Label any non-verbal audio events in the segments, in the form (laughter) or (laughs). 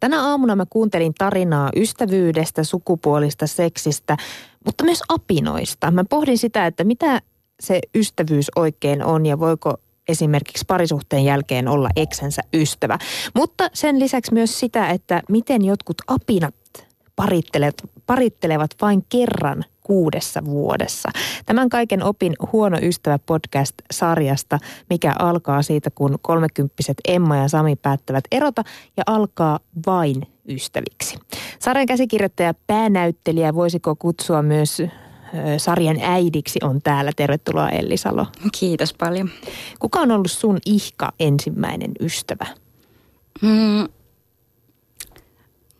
Tänä aamuna mä kuuntelin tarinaa ystävyydestä, sukupuolista, seksistä, mutta myös apinoista. Mä pohdin sitä, että mitä se ystävyys oikein on ja voiko esimerkiksi parisuhteen jälkeen olla eksensä ystävä. Mutta sen lisäksi myös sitä, että miten jotkut apinat parittelevat, parittelevat vain kerran kuudessa vuodessa. Tämän kaiken opin Huono ystävä podcast-sarjasta, mikä alkaa siitä, kun kolmekymppiset Emma ja Sami päättävät erota ja alkaa vain ystäviksi. Sarjan käsikirjoittaja päänäyttelijä voisiko kutsua myös sarjan äidiksi on täällä. Tervetuloa Elli Salo. Kiitos paljon. Kuka on ollut sun ihka ensimmäinen ystävä? Mm,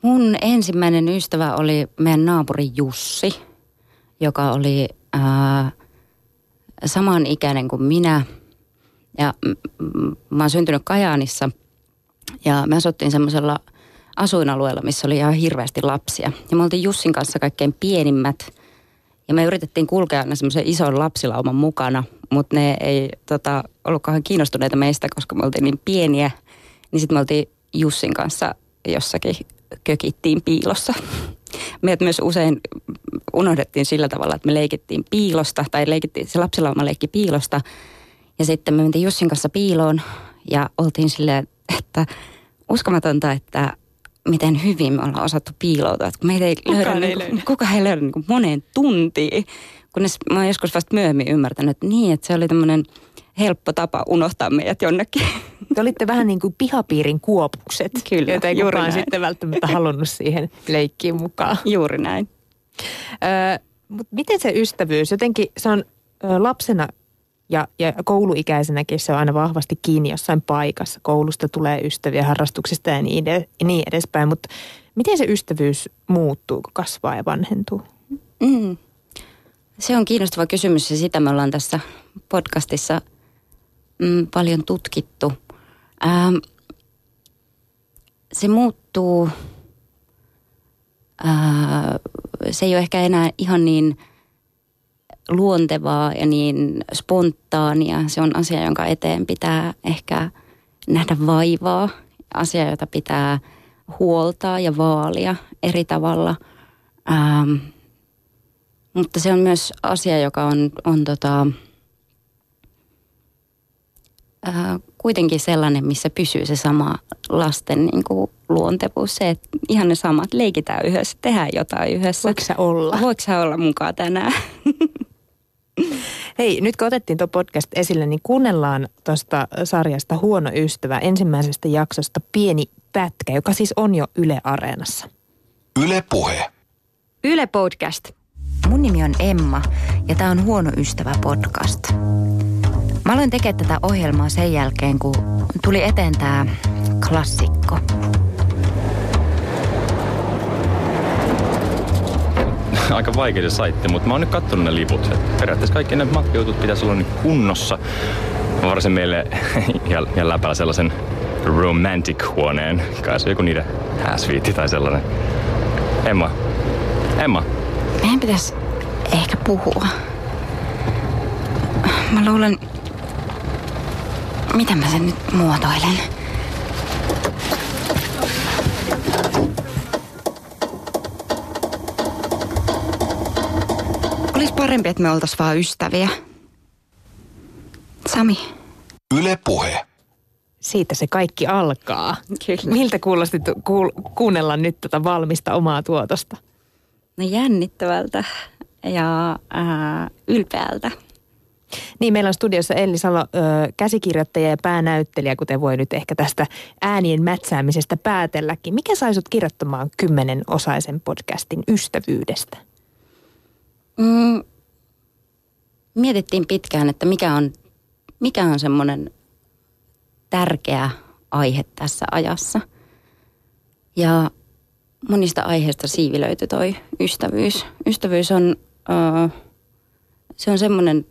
mun ensimmäinen ystävä oli meidän naapuri Jussi, joka oli ää, saman ikäinen kuin minä. Ja m- mä oon syntynyt Kajaanissa ja me asuttiin semmoisella asuinalueella, missä oli ihan hirveästi lapsia. Ja me oltiin Jussin kanssa kaikkein pienimmät – ja me yritettiin kulkea aina semmoisen ison lapsilauman mukana, mutta ne ei tota, ollut kauhean kiinnostuneita meistä, koska me oltiin niin pieniä. Niin sitten me oltiin Jussin kanssa jossakin kökittiin piilossa. Meidät myös usein unohdettiin sillä tavalla, että me leikittiin piilosta, tai leikittiin, se lapsilauma leikki piilosta. Ja sitten me mentiin Jussin kanssa piiloon ja oltiin silleen, että uskomatonta, että miten hyvin me ollaan osattu piiloutua. Että meitä ei kukaan löydä, ei niin kuin, kukaan ei löydä niin kuin moneen tuntiin. Kunnes mä oon joskus vasta myöhemmin ymmärtänyt, että niin, että se oli tämmöinen helppo tapa unohtaa meidät jonnekin. Te olitte vähän niin kuin pihapiirin kuopukset, Kyllä, joita ei juuri kukaan näin. sitten välttämättä halunnut siihen leikkiin mukaan. Juuri näin. Öö, mutta miten se ystävyys, jotenkin se on lapsena ja, ja kouluikäisenäkin se on aina vahvasti kiinni jossain paikassa. Koulusta tulee ystäviä, harrastuksista ja niin, ed- niin edespäin. Mutta miten se ystävyys muuttuu, kun kasvaa ja vanhentuu? Mm. Se on kiinnostava kysymys ja sitä me ollaan tässä podcastissa mm, paljon tutkittu. Ähm, se muuttuu, äh, se ei ole ehkä enää ihan niin – luontevaa ja niin spontaania. Se on asia, jonka eteen pitää ehkä nähdä vaivaa. Asia, jota pitää huoltaa ja vaalia eri tavalla. Ähm, mutta se on myös asia, joka on, on tota, äh, kuitenkin sellainen, missä pysyy se sama lasten niin kuin luontevuus. Se, että ihan ne samat, leikitään yhdessä, tehdään jotain yhdessä. Voiko sä olla? Voiko sä olla mukaan tänään? (laughs) (laughs) Hei, nyt kun otettiin tuo podcast esille, niin kuunnellaan tuosta sarjasta Huono ystävä ensimmäisestä jaksosta pieni pätkä, joka siis on jo Yle Areenassa. Yle Puhe. Yle Podcast. Mun nimi on Emma ja tämä on Huono ystävä podcast. Mä aloin tekemään tätä ohjelmaa sen jälkeen, kun tuli eteen tämä klassikko – (laughs) aika vaikea se saitti, mutta mä oon nyt kattonut ne liput. Et periaatteessa kaikki ne matkautut pitäisi olla nyt kunnossa. Mä varasin meille (laughs) ja, ja läpällä sellaisen romantic huoneen. Kai se joku niiden hääsviitti tai sellainen. Emma. Emma. Meidän pitäisi ehkä puhua. Mä luulen... Miten mä sen nyt muotoilen? Parempi, että me oltaisiin vaan ystäviä. Sami. Yle Puhe. Siitä se kaikki alkaa. Kyllä. Miltä kuulosti ku- kuunnella nyt tätä valmista omaa tuotosta? No jännittävältä ja ää, ylpeältä. Niin, meillä on studiossa Elli Salo, ö, käsikirjoittaja ja päänäyttelijä, kuten voi nyt ehkä tästä äänien mätsäämisestä päätelläkin. Mikä sai sut kirjoittamaan kymmenen osaisen podcastin ystävyydestä? Mm, mietittiin pitkään, että mikä on, mikä on semmoinen tärkeä aihe tässä ajassa. Ja monista aiheista siivilöity toi ystävyys. Ystävyys on, se on semmoinen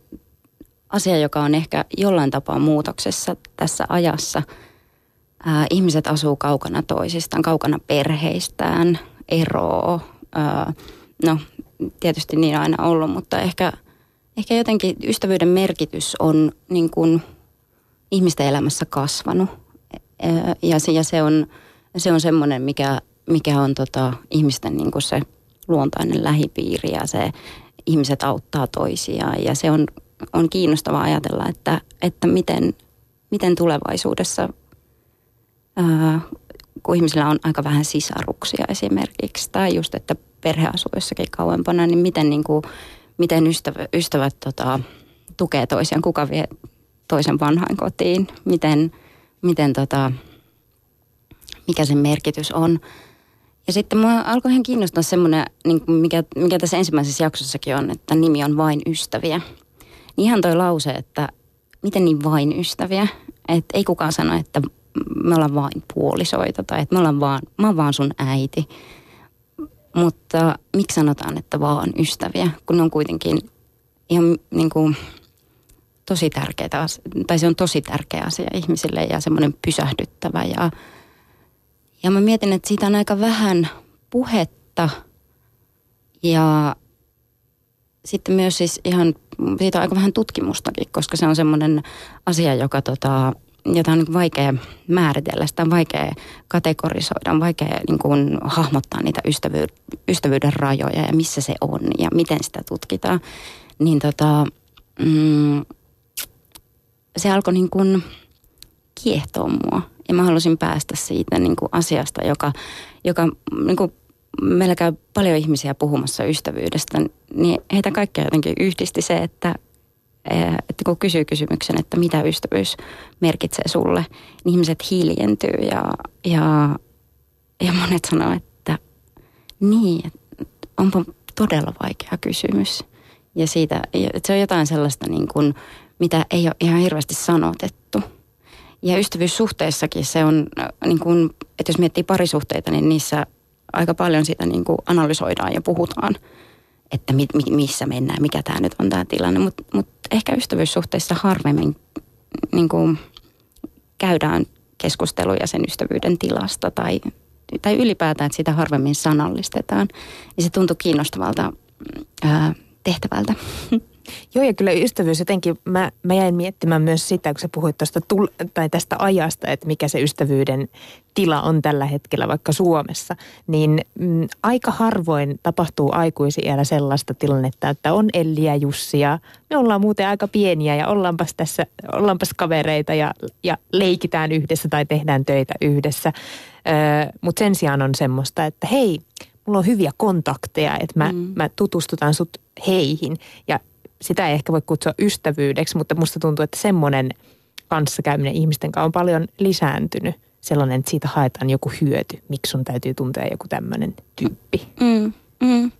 asia, joka on ehkä jollain tapaa muutoksessa tässä ajassa. Ihmiset asuu kaukana toisistaan, kaukana perheistään, eroo. No, tietysti niin aina ollut, mutta ehkä – ehkä jotenkin ystävyyden merkitys on niin kuin ihmisten elämässä kasvanut. Ja se, ja se on se on semmoinen, mikä, mikä on tota, ihmisten niin kuin se luontainen lähipiiri ja se ihmiset auttaa toisiaan. Ja se on, on kiinnostavaa ajatella, että, että miten, miten tulevaisuudessa, ää, kun ihmisillä on aika vähän sisaruksia esimerkiksi, tai just, että perhe asuu jossakin kauempana, niin miten, niin kuin, miten ystävät, ystävät tota, tukee toisiaan, kuka vie toisen vanhain kotiin, miten, miten tota, mikä sen merkitys on. Ja sitten mua alkoi ihan kiinnostaa semmoinen, niin mikä, mikä tässä ensimmäisessä jaksossakin on, että nimi on vain ystäviä. Niin ihan toi lause, että miten niin vain ystäviä. Että ei kukaan sano, että me ollaan vain puolisoita tai että me ollaan vaan, mä oon vaan sun äiti. Mutta miksi sanotaan, että vaan ystäviä, kun ne on kuitenkin ihan niin kuin tosi tärkeää, tai se on tosi tärkeä asia ihmisille ja semmoinen pysähdyttävä. Ja ja mä mietin, että siitä on aika vähän puhetta. Ja sitten myös siis ihan, siitä on aika vähän tutkimustakin, koska se on semmoinen asia, joka tota, jota on niin vaikea määritellä, sitä on vaikea kategorisoida, on vaikea niin kuin hahmottaa niitä ystävy- ystävyyden rajoja ja missä se on ja miten sitä tutkitaan. Niin tota, mm, se alkoi niin kuin kiehtoa mua. Ja mä halusin päästä siitä niin kuin asiasta, joka, joka niin kuin meillä käy paljon ihmisiä puhumassa ystävyydestä, niin heitä kaikkia jotenkin yhdisti se, että, että kun kysyy kysymyksen, että mitä ystävyys merkitsee sulle, niin ihmiset hiljentyy ja, ja, ja monet sanoo, että niin, onpa todella vaikea kysymys. Ja siitä, että se on jotain sellaista, niin kuin, mitä ei ole ihan hirveästi sanotettu – ja ystävyyssuhteissakin se on, äh, niin kuin, että jos miettii parisuhteita, niin niissä aika paljon sitä niin kuin analysoidaan ja puhutaan, että mi, mi, missä mennään, mikä tämä nyt on tämä tilanne. Mutta mut ehkä ystävyyssuhteissa harvemmin niin kuin, käydään keskusteluja sen ystävyyden tilasta tai, tai ylipäätään, että sitä harvemmin sanallistetaan. Niin se tuntuu kiinnostavalta ää, tehtävältä. (laughs) Joo, ja kyllä ystävyys jotenkin, mä, mä jäin miettimään myös sitä, kun sä puhuit tuosta tai tästä ajasta, että mikä se ystävyyden tila on tällä hetkellä vaikka Suomessa, niin mm, aika harvoin tapahtuu aikuisiellä sellaista tilannetta, että on Elli ja Jussi ja me ollaan muuten aika pieniä ja ollaanpas tässä, ollaanpas kavereita ja, ja leikitään yhdessä tai tehdään töitä yhdessä. Öö, Mutta sen sijaan on semmoista, että hei, mulla on hyviä kontakteja, että mä, mm. mä tutustutan sut heihin ja sitä ei ehkä voi kutsua ystävyydeksi, mutta musta tuntuu, että semmoinen kanssakäyminen ihmisten kanssa on paljon lisääntynyt. Sellainen, että siitä haetaan joku hyöty. Miksi sun täytyy tuntea joku tämmöinen tyyppi? Mm, mm.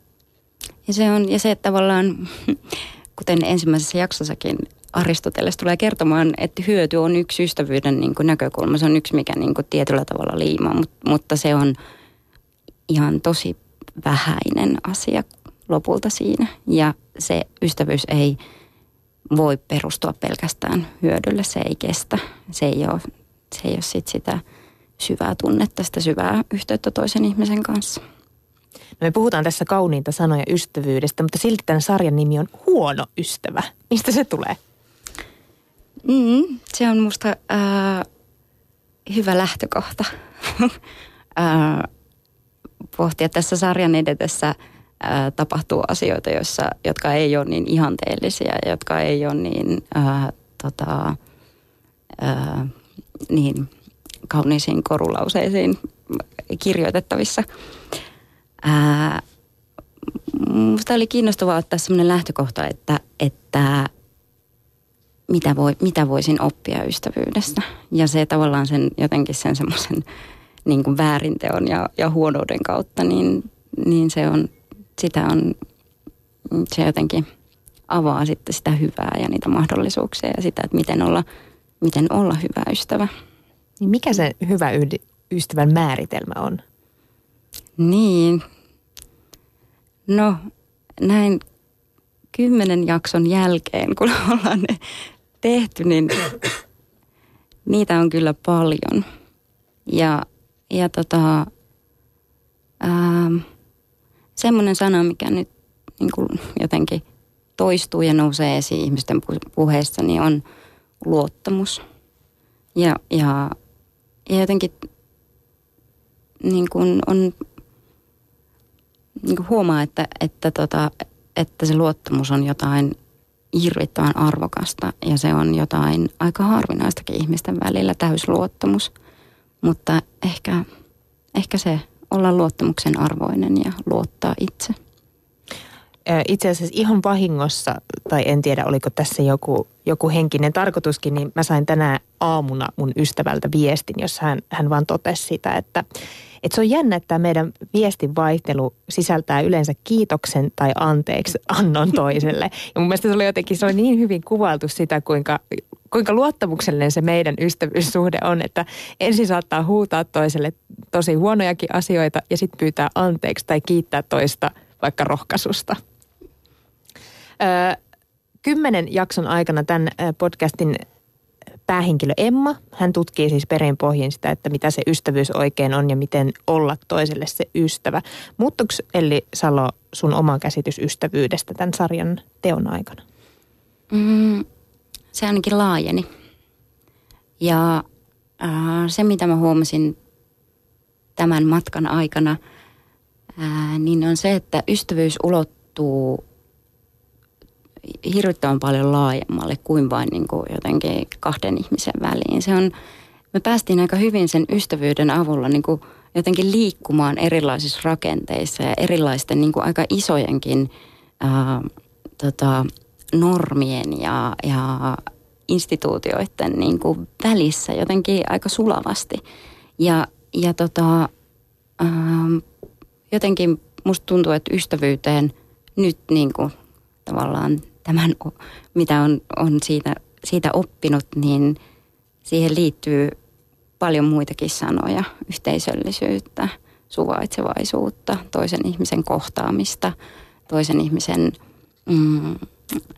Ja, se on, ja se että tavallaan, (laughs) kuten ensimmäisessä jaksossakin Aristoteles tulee kertomaan, että hyöty on yksi ystävyyden niin kuin näkökulma. Se on yksi, mikä niin kuin tietyllä tavalla liimaa, mutta, mutta se on ihan tosi vähäinen asia lopulta siinä. Ja se ystävyys ei voi perustua pelkästään hyödylle, se ei kestä. Se ei ole, se ei ole sit sitä syvää tunnetta, sitä syvää yhteyttä toisen ihmisen kanssa. No me puhutaan tässä kauniinta sanoja ystävyydestä, mutta silti tämän sarjan nimi on Huono ystävä. Mistä se tulee? Mm, se on musta äh, hyvä lähtökohta (laughs) äh, pohtia tässä sarjan edetessä – ää, tapahtuu asioita, joissa, jotka ei ole niin ihanteellisia, jotka ei ole niin, ää, tota, ää, niin kauniisiin korulauseisiin kirjoitettavissa. Ää, musta oli kiinnostavaa ottaa sellainen lähtökohta, että, että mitä, voi, mitä voisin oppia ystävyydestä. Ja se tavallaan sen jotenkin sen semmoisen niin väärinteon ja, ja huonouden kautta, niin, niin se on sitä on, se jotenkin avaa sitten sitä hyvää ja niitä mahdollisuuksia ja sitä, että miten olla, miten olla hyvä ystävä. Niin mikä se hyvä ystävän määritelmä on? Niin, no näin kymmenen jakson jälkeen, kun (laughs) ollaan ne tehty, niin niitä on kyllä paljon. Ja, ja tota, ää, semmoinen sana, mikä nyt niin kuin jotenkin toistuu ja nousee esiin ihmisten puheessa, niin on luottamus. Ja, ja, ja jotenkin niin kuin on, niin kuin huomaa, että, että, tota, että se luottamus on jotain hirvittävän arvokasta ja se on jotain aika harvinaistakin ihmisten välillä, täysluottamus. Mutta ehkä, ehkä se olla luottamuksen arvoinen ja luottaa itse. Itse asiassa ihan vahingossa, tai en tiedä oliko tässä joku, joku henkinen tarkoituskin, niin mä sain tänä aamuna mun ystävältä viestin, jossa hän, hän vaan totesi sitä, että, että se on jännä, että meidän viestin vaihtelu sisältää yleensä kiitoksen tai anteeksi annon toiselle. Ja mun mielestä se oli jotenkin, se oli niin hyvin kuvailtu sitä, kuinka, kuinka luottamuksellinen se meidän ystävyyssuhde on, että ensin saattaa huutaa toiselle tosi huonojakin asioita ja sitten pyytää anteeksi tai kiittää toista vaikka rohkaisusta. Öö, kymmenen jakson aikana tämän podcastin päähenkilö Emma, hän tutkii siis perinpohjin sitä, että mitä se ystävyys oikein on ja miten olla toiselle se ystävä. Muuttuuko Elli Salo sun oma käsitys ystävyydestä tämän sarjan teon aikana? Mm, se ainakin laajeni. Ja äh, se, mitä mä huomasin tämän matkan aikana, äh, niin on se, että ystävyys ulottuu hirvittävän paljon laajemmalle kuin vain niin kuin jotenkin kahden ihmisen väliin. Se on, me päästiin aika hyvin sen ystävyyden avulla niin kuin jotenkin liikkumaan erilaisissa rakenteissa ja erilaisten niin kuin aika isojenkin ää, tota, normien ja, ja instituutioiden niin kuin välissä jotenkin aika sulavasti. Ja, ja tota, ää, jotenkin musta tuntuu, että ystävyyteen nyt niin kuin tavallaan tämän, mitä on, on siitä, siitä oppinut, niin siihen liittyy paljon muitakin sanoja. Yhteisöllisyyttä, suvaitsevaisuutta, toisen ihmisen kohtaamista, toisen ihmisen mm,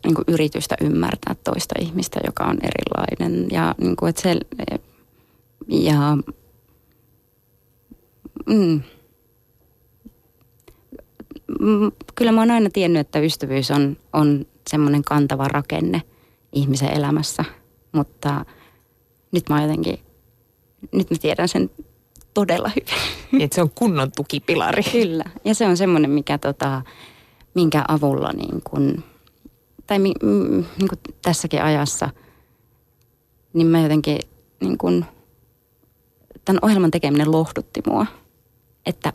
niin kuin yritystä ymmärtää toista ihmistä, joka on erilainen. Ja, niin kuin, että se, ja mm, kyllä mä oon aina tiennyt, että ystävyys on, on semmoinen kantava rakenne ihmisen elämässä, mutta nyt mä jotenkin, nyt mä tiedän sen todella hyvin. (laughs) Niin, että se on kunnon tukipilari. Kyllä, ja se on semmoinen, mikä tota, minkä avulla niin kun, tai mi, niin kun tässäkin ajassa, niin mä jotenkin niin kun, tämän ohjelman tekeminen lohdutti mua, että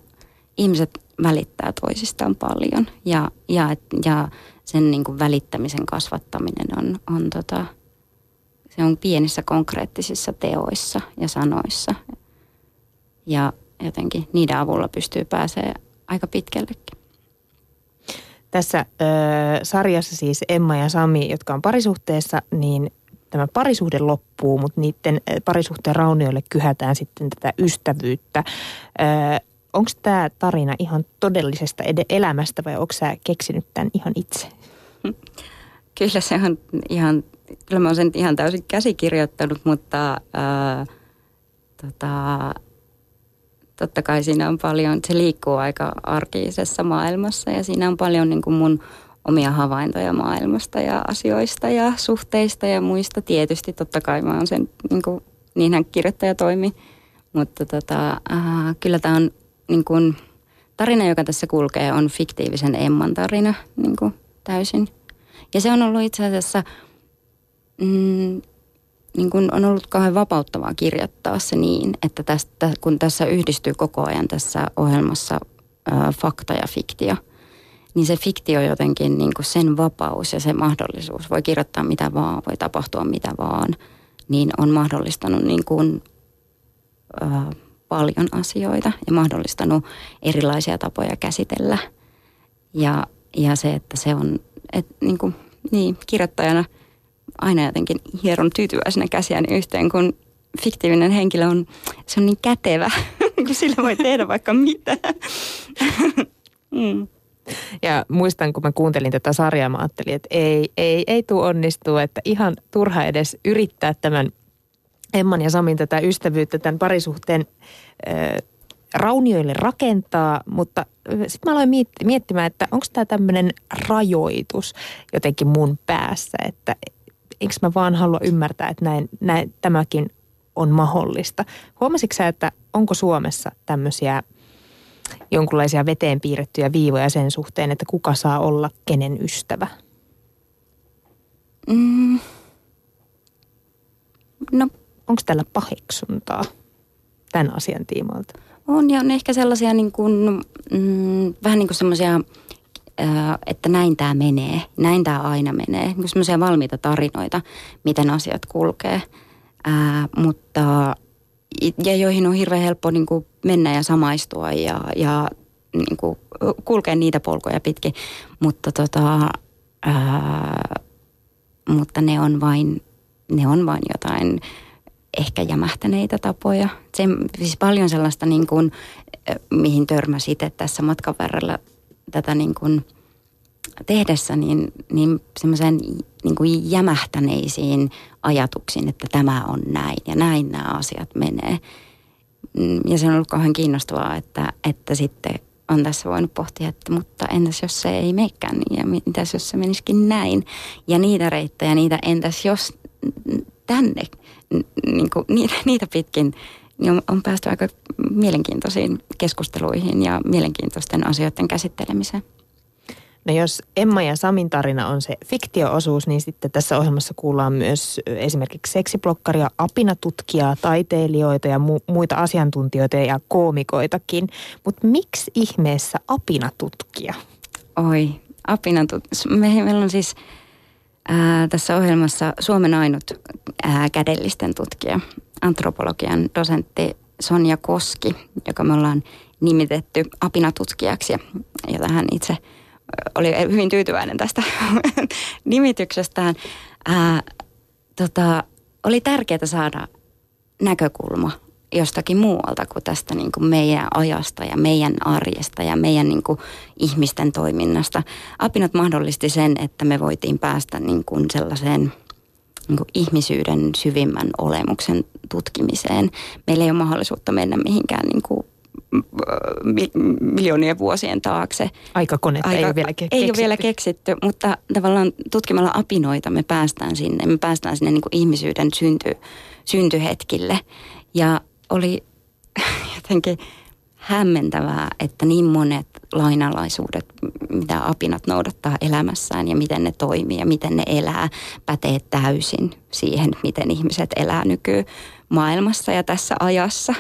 ihmiset välittää toisistaan paljon ja, ja, ja sen niin kuin välittämisen kasvattaminen on, on tota, se on pienissä konkreettisissa teoissa ja sanoissa. Ja jotenkin niiden avulla pystyy pääsee aika pitkällekin. Tässä ö, sarjassa siis Emma ja Sami, jotka on parisuhteessa, niin tämä parisuhde loppuu, mutta niiden parisuhteen raunioille kyhätään sitten tätä ystävyyttä. Ö, onko tämä tarina ihan todellisesta elämästä vai onko sä keksinyt tämän ihan itse? (laughs) Kyllä se on ihan, kyllä mä olen sen ihan täysin käsikirjoittanut, mutta ää, tota, totta kai siinä on paljon, se liikkuu aika arkisessa maailmassa ja siinä on paljon niin kuin mun omia havaintoja maailmasta ja asioista ja suhteista ja muista. Tietysti totta kai mä oon sen, niin kuin, niinhän kirjoittaja toimi, mutta tota, ää, kyllä tämä on niin kuin, tarina, joka tässä kulkee, on fiktiivisen Emman tarina niin kuin, täysin. Ja se on ollut itse asiassa, mm, niin kuin on ollut kauhean vapauttavaa kirjoittaa se niin, että tästä, kun tässä yhdistyy koko ajan tässä ohjelmassa ää, fakta ja fiktio, niin se fiktio jotenkin, niin kuin sen vapaus ja se mahdollisuus, voi kirjoittaa mitä vaan, voi tapahtua mitä vaan, niin on mahdollistanut niin kuin, ää, paljon asioita ja mahdollistanut erilaisia tapoja käsitellä. Ja, ja se, että se on, et, niin, kuin, niin kirjoittajana aina jotenkin hieron tyytyväisenä käsiäni yhteen, kun fiktiivinen henkilö on, se on niin kätevä, (laughs) kun sillä voi tehdä vaikka mitä. (laughs) mm. Ja muistan, kun mä kuuntelin tätä sarjaa, mä ajattelin, että ei, ei, ei tule onnistua, että ihan turha edes yrittää tämän Emman ja Samin tätä ystävyyttä tämän parisuhteen äh, raunioille rakentaa, mutta sitten mä aloin miettimään, että onko tämä tämmöinen rajoitus jotenkin mun päässä, että eikö mä vaan halua ymmärtää, että näin, näin tämäkin on mahdollista. Huomasitko sä, että onko Suomessa tämmöisiä jonkinlaisia veteen piirrettyjä viivoja sen suhteen, että kuka saa olla kenen ystävä? Mm. No Onko täällä paheksuntaa tämän asian tiimoilta? on ja on ehkä sellaisia niin kuin, mm, vähän niin kuin semmoisia, että näin tämä menee, näin tämä aina menee. Niin semmoisia valmiita tarinoita, miten asiat kulkee. Ää, mutta ja joihin on hirveän helppo niin kuin mennä ja samaistua ja, ja niin kuin kulkea niitä polkuja pitkin. Mutta, tota, ää, mutta ne on vain, ne on vain jotain ehkä jämähtäneitä tapoja. Se, siis paljon sellaista, niin kuin, mihin törmäsi itse tässä matkan varrella tätä niin kuin tehdessä, niin, niin semmoisen niin kuin jämähtäneisiin ajatuksiin, että tämä on näin ja näin nämä asiat menee. Mm, ja se on ollut kauhean kiinnostavaa, että, että sitten on tässä voinut pohtia, että mutta entäs jos se ei meikään niin ja mitäs jos se menisikin näin. Ja niitä reittejä, niitä entäs jos tänne, niin kuin, niitä, niitä pitkin niin on, on päästy aika mielenkiintoisiin keskusteluihin ja mielenkiintoisten asioiden käsittelemiseen. No jos Emma ja Samin tarina on se fiktioosuus, niin sitten tässä ohjelmassa kuullaan myös esimerkiksi seksiblokkaria, apinatutkijaa, taiteilijoita ja mu- muita asiantuntijoita ja koomikoitakin. Mutta miksi ihmeessä apinatutkija? Oi, apinatutkija. Me, meillä on siis ää, tässä ohjelmassa Suomen ainut ää, kädellisten tutkija, antropologian dosentti Sonja Koski, joka me ollaan nimitetty apinatutkijaksi, jota hän itse – oli hyvin tyytyväinen tästä (laughs) nimityksestään. Ää, tota, oli tärkeää saada näkökulma jostakin muualta kuin tästä niin kuin meidän ajasta ja meidän arjesta ja meidän niin kuin ihmisten toiminnasta. Apinat mahdollisti sen, että me voitiin päästä niin kuin sellaiseen niin kuin ihmisyyden syvimmän olemuksen tutkimiseen. Meillä ei ole mahdollisuutta mennä mihinkään niin kuin miljoonien vuosien taakse. Aikakonetta Aika, ei ole vielä keksitty. Ei ole vielä keksitty, mutta tavallaan tutkimalla apinoita me päästään sinne. Me päästään sinne niin kuin ihmisyyden synty, syntyhetkille. Ja oli (laughs) jotenkin hämmentävää, että niin monet lainalaisuudet, mitä apinat noudattaa elämässään ja miten ne toimii ja miten ne elää, pätee täysin siihen, miten ihmiset elää nyky maailmassa ja tässä ajassa.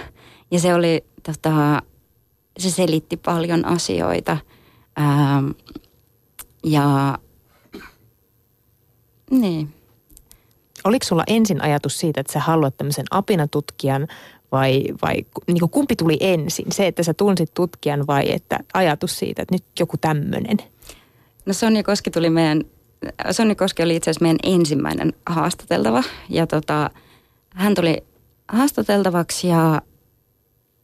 Ja se oli tota, se selitti paljon asioita. Ää, ja niin. Oliko sulla ensin ajatus siitä, että sä haluat tämmöisen apinatutkijan vai, vai niin kuin kumpi tuli ensin? Se, että sä tunsit tutkijan vai että ajatus siitä, että nyt joku tämmöinen? No Sonja Koski tuli meidän, Sonja Koski oli itse asiassa meidän ensimmäinen haastateltava ja tota, hän tuli haastateltavaksi ja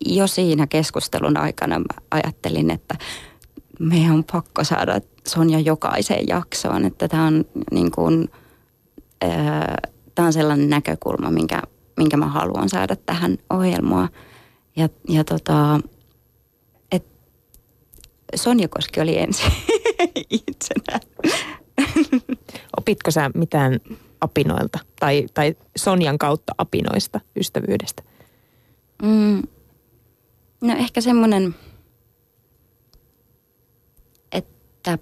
jo siinä keskustelun aikana mä ajattelin, että meidän on pakko saada Sonja jokaiseen jaksoon, että tämä on niin kuin, tämä on sellainen näkökulma, minkä, minkä mä haluan saada tähän ohjelmaan. Ja, ja tota, et Sonja Koski oli ensin (laughs) itsenä. Opitko sä mitään apinoilta tai, tai Sonjan kautta apinoista, ystävyydestä? Mm, No ehkä semmoinen, että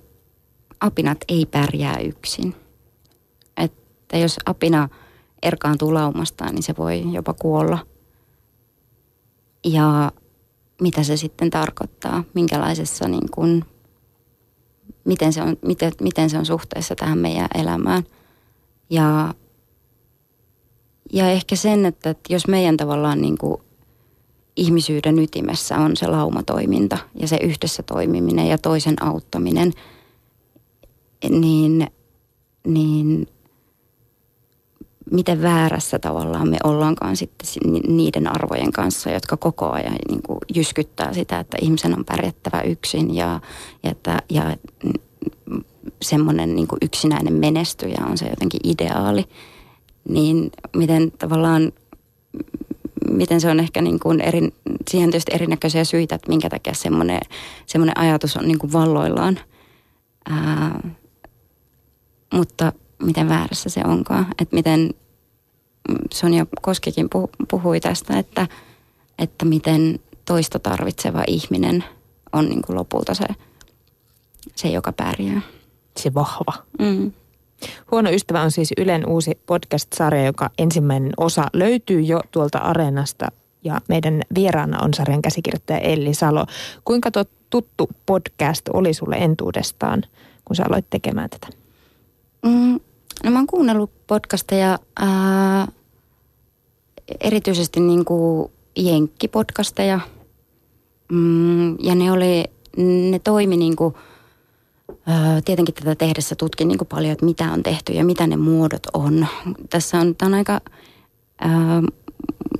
apinat ei pärjää yksin. Että jos apina erkaantuu laumastaan, niin se voi jopa kuolla. Ja mitä se sitten tarkoittaa, minkälaisessa niin kuin, miten se on, miten, miten se on suhteessa tähän meidän elämään. Ja, ja ehkä sen, että jos meidän tavallaan niin kuin ihmisyyden ytimessä on se laumatoiminta ja se yhdessä toimiminen ja toisen auttaminen, niin, niin miten väärässä tavallaan me ollaankaan sitten niiden arvojen kanssa, jotka koko ajan niin kuin jyskyttää sitä, että ihmisen on pärjättävä yksin ja, ja, että, ja semmoinen niin kuin yksinäinen menestyjä on se jotenkin ideaali. Niin miten tavallaan miten se on ehkä niin kuin eri, siihen tietysti erinäköisiä syitä, että minkä takia semmoinen, semmoinen ajatus on niin kuin valloillaan. Ää, mutta miten väärässä se onkaan, että miten, Sonja Koskikin puhui tästä, että, että miten toista tarvitseva ihminen on niin kuin lopulta se, se, joka pärjää. Se vahva. Mm. Huono ystävä on siis Ylen uusi podcast-sarja, joka ensimmäinen osa löytyy jo tuolta Areenasta ja meidän vieraana on sarjan käsikirjoittaja Elli Salo. Kuinka tuttu podcast oli sulle entuudestaan, kun sä aloit tekemään tätä? Mm, no mä oon kuunnellut podcasteja ää, erityisesti niin kuin jenkkipodcasteja. Mm, ja ne oli, ne toimi niin kuin, ää, tietenkin tätä tehdessä tutkin niin kuin paljon, että mitä on tehty ja mitä ne muodot on. Tässä on, tämä on aika ää,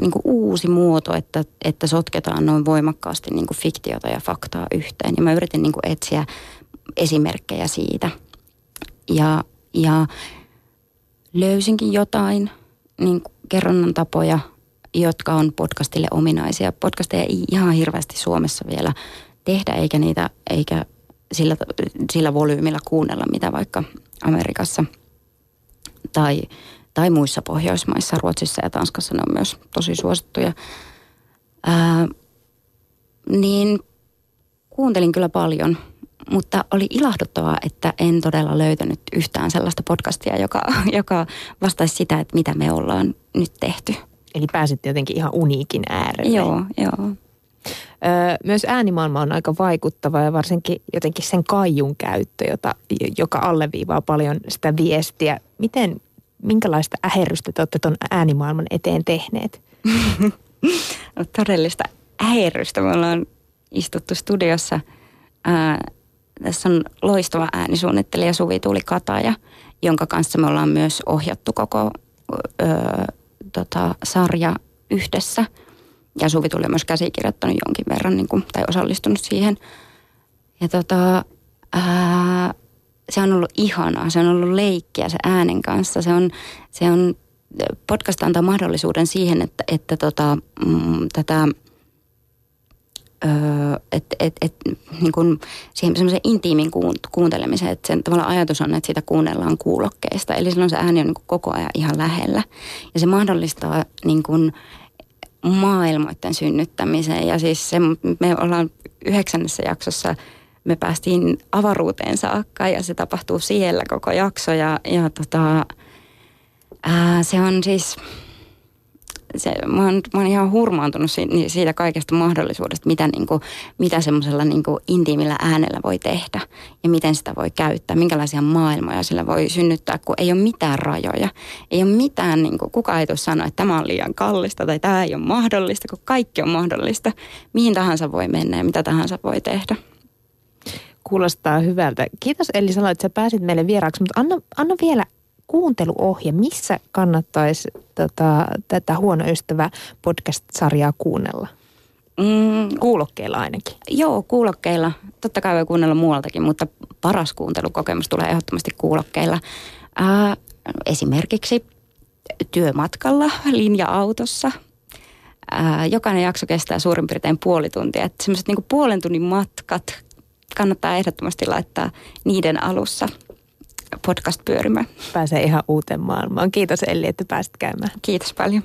niin kuin uusi muoto, että, että sotketaan noin voimakkaasti niin kuin fiktiota ja faktaa yhteen. Ja mä yritin niin kuin etsiä esimerkkejä siitä. Ja, ja löysinkin jotain niin kerronnan tapoja, jotka on podcastille ominaisia. Podcasteja ei ihan hirveästi Suomessa vielä tehdä, eikä niitä, eikä sillä, sillä volyymilla kuunnella, mitä vaikka Amerikassa tai tai muissa Pohjoismaissa, Ruotsissa ja Tanskassa ne on myös tosi suosittuja. Ää, niin kuuntelin kyllä paljon, mutta oli ilahduttavaa, että en todella löytänyt yhtään sellaista podcastia, joka, (laughs) joka vastaisi sitä, että mitä me ollaan nyt tehty. Eli pääsit jotenkin ihan uniikin äärelle. Joo, joo. Myös äänimaailma on aika vaikuttava ja varsinkin jotenkin sen kaijun käyttö, jota, joka alleviivaa paljon sitä viestiä. Miten minkälaista äherrystä te olette tuon äänimaailman eteen tehneet? (laughs) no, todellista äherrystä. Me ollaan istuttu studiossa. Ää, tässä on loistava äänisuunnittelija Suvi Tuuli Kataja, jonka kanssa me ollaan myös ohjattu koko ö, tota, sarja yhdessä. Ja Suvi tuli myös käsikirjoittanut jonkin verran niin kuin, tai osallistunut siihen. Ja tota, ää, se on ollut ihanaa, se on ollut leikkiä se äänen kanssa. Se on, se on podcast antaa mahdollisuuden siihen, että, että tota, mm, tätä että et, et, niin kuin siihen semmoisen intiimin kuuntelemiseen, että sen tavallaan ajatus on, että sitä kuunnellaan kuulokkeista. Eli silloin se ääni on niin koko ajan ihan lähellä. Ja se mahdollistaa niin kuin maailmoiden synnyttämiseen. Ja siis se, me ollaan yhdeksännessä jaksossa – me päästiin avaruuteen saakka ja se tapahtuu siellä koko jakso ja, ja tota, ää, se on siis, se, mä, oon, mä oon ihan hurmaantunut siitä, siitä kaikesta mahdollisuudesta, mitä, niin kuin, mitä semmoisella niin intiimillä äänellä voi tehdä ja miten sitä voi käyttää, minkälaisia maailmoja sillä voi synnyttää, kun ei ole mitään rajoja. Ei ole mitään, niin kuin, kuka ei tule sanoa, että tämä on liian kallista tai tämä ei ole mahdollista, kun kaikki on mahdollista. Mihin tahansa voi mennä ja mitä tahansa voi tehdä. Kuulostaa hyvältä. Kiitos Elli Salo, että sä pääsit meille vieraaksi, mutta anna, anna vielä kuunteluohje. Missä kannattaisi tota, tätä Huono ystävä podcast-sarjaa kuunnella? Mm, kuulokkeilla ainakin. Joo, kuulokkeilla. Totta kai voi kuunnella muualtakin, mutta paras kuuntelukokemus tulee ehdottomasti kuulokkeilla. Ää, esimerkiksi työmatkalla, linja-autossa. Ää, jokainen jakso kestää suurin piirtein puoli tuntia. Semmoiset niin puolen tunnin matkat kannattaa ehdottomasti laittaa niiden alussa podcast pyörimään. Pääsee ihan uuteen maailmaan. Kiitos Elli, että pääsit käymään. Kiitos paljon.